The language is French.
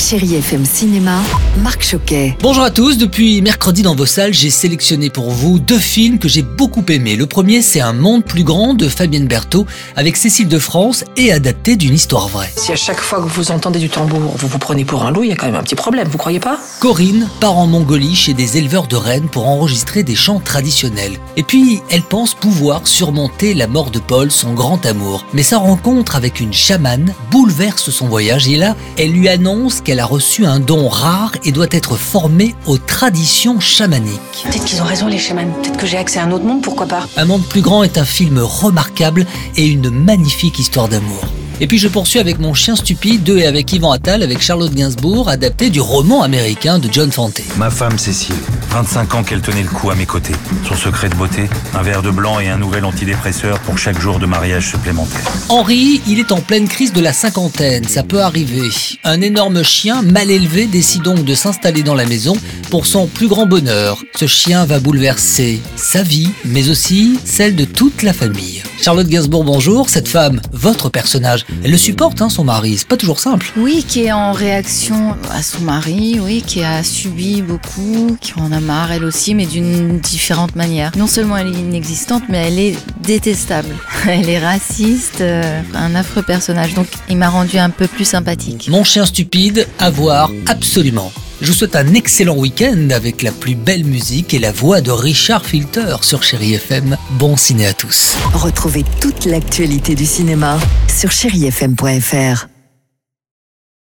Chérie FM Cinéma, Marc Choquet. Bonjour à tous, depuis mercredi dans vos salles, j'ai sélectionné pour vous deux films que j'ai beaucoup aimés. Le premier, c'est Un monde plus grand de Fabienne Berthaud avec Cécile de France et adapté d'une histoire vraie. Si à chaque fois que vous entendez du tambour, vous vous prenez pour un loup, il y a quand même un petit problème, vous croyez pas? Corinne part en Mongolie chez des éleveurs de rennes pour enregistrer des chants traditionnels. Et puis, elle pense pouvoir surmonter la mort de Paul, son grand amour. Mais sa rencontre avec une chamane bouleverse son voyage et là, elle lui annonce qu'elle a reçu un don rare et doit être formée aux traditions chamaniques. Peut-être qu'ils ont raison les chamans. Peut-être que j'ai accès à un autre monde, pourquoi pas Un monde plus grand est un film remarquable et une magnifique histoire d'amour. Et puis je poursuis avec Mon chien stupide 2 et avec Yvan Attal avec Charlotte Gainsbourg, adapté du roman américain de John Fante. Ma femme Cécile, 25 ans qu'elle tenait le coup à mes côtés. Son secret de beauté, un verre de blanc et un nouvel antidépresseur pour chaque jour de mariage supplémentaire. Henri, il est en pleine crise de la cinquantaine, ça peut arriver. Un énorme chien mal élevé décide donc de s'installer dans la maison pour son plus grand bonheur. Ce chien va bouleverser sa vie, mais aussi celle de toute la famille. Charlotte Gainsbourg, bonjour. Cette femme, votre personnage, elle le supporte, hein, son mari. C'est pas toujours simple. Oui, qui est en réaction à son mari, oui, qui a subi beaucoup, qui en a marre elle aussi, mais d'une différente manière. Non seulement elle est inexistante, mais elle est détestable. Elle est raciste, euh, un affreux personnage. Donc il m'a rendu un peu plus sympathique. Mon chien stupide, à voir absolument. Je vous souhaite un excellent week-end avec la plus belle musique et la voix de Richard Filter sur Chéri FM. Bon ciné à tous. Retrouvez toute l'actualité du cinéma sur chérifm.fr.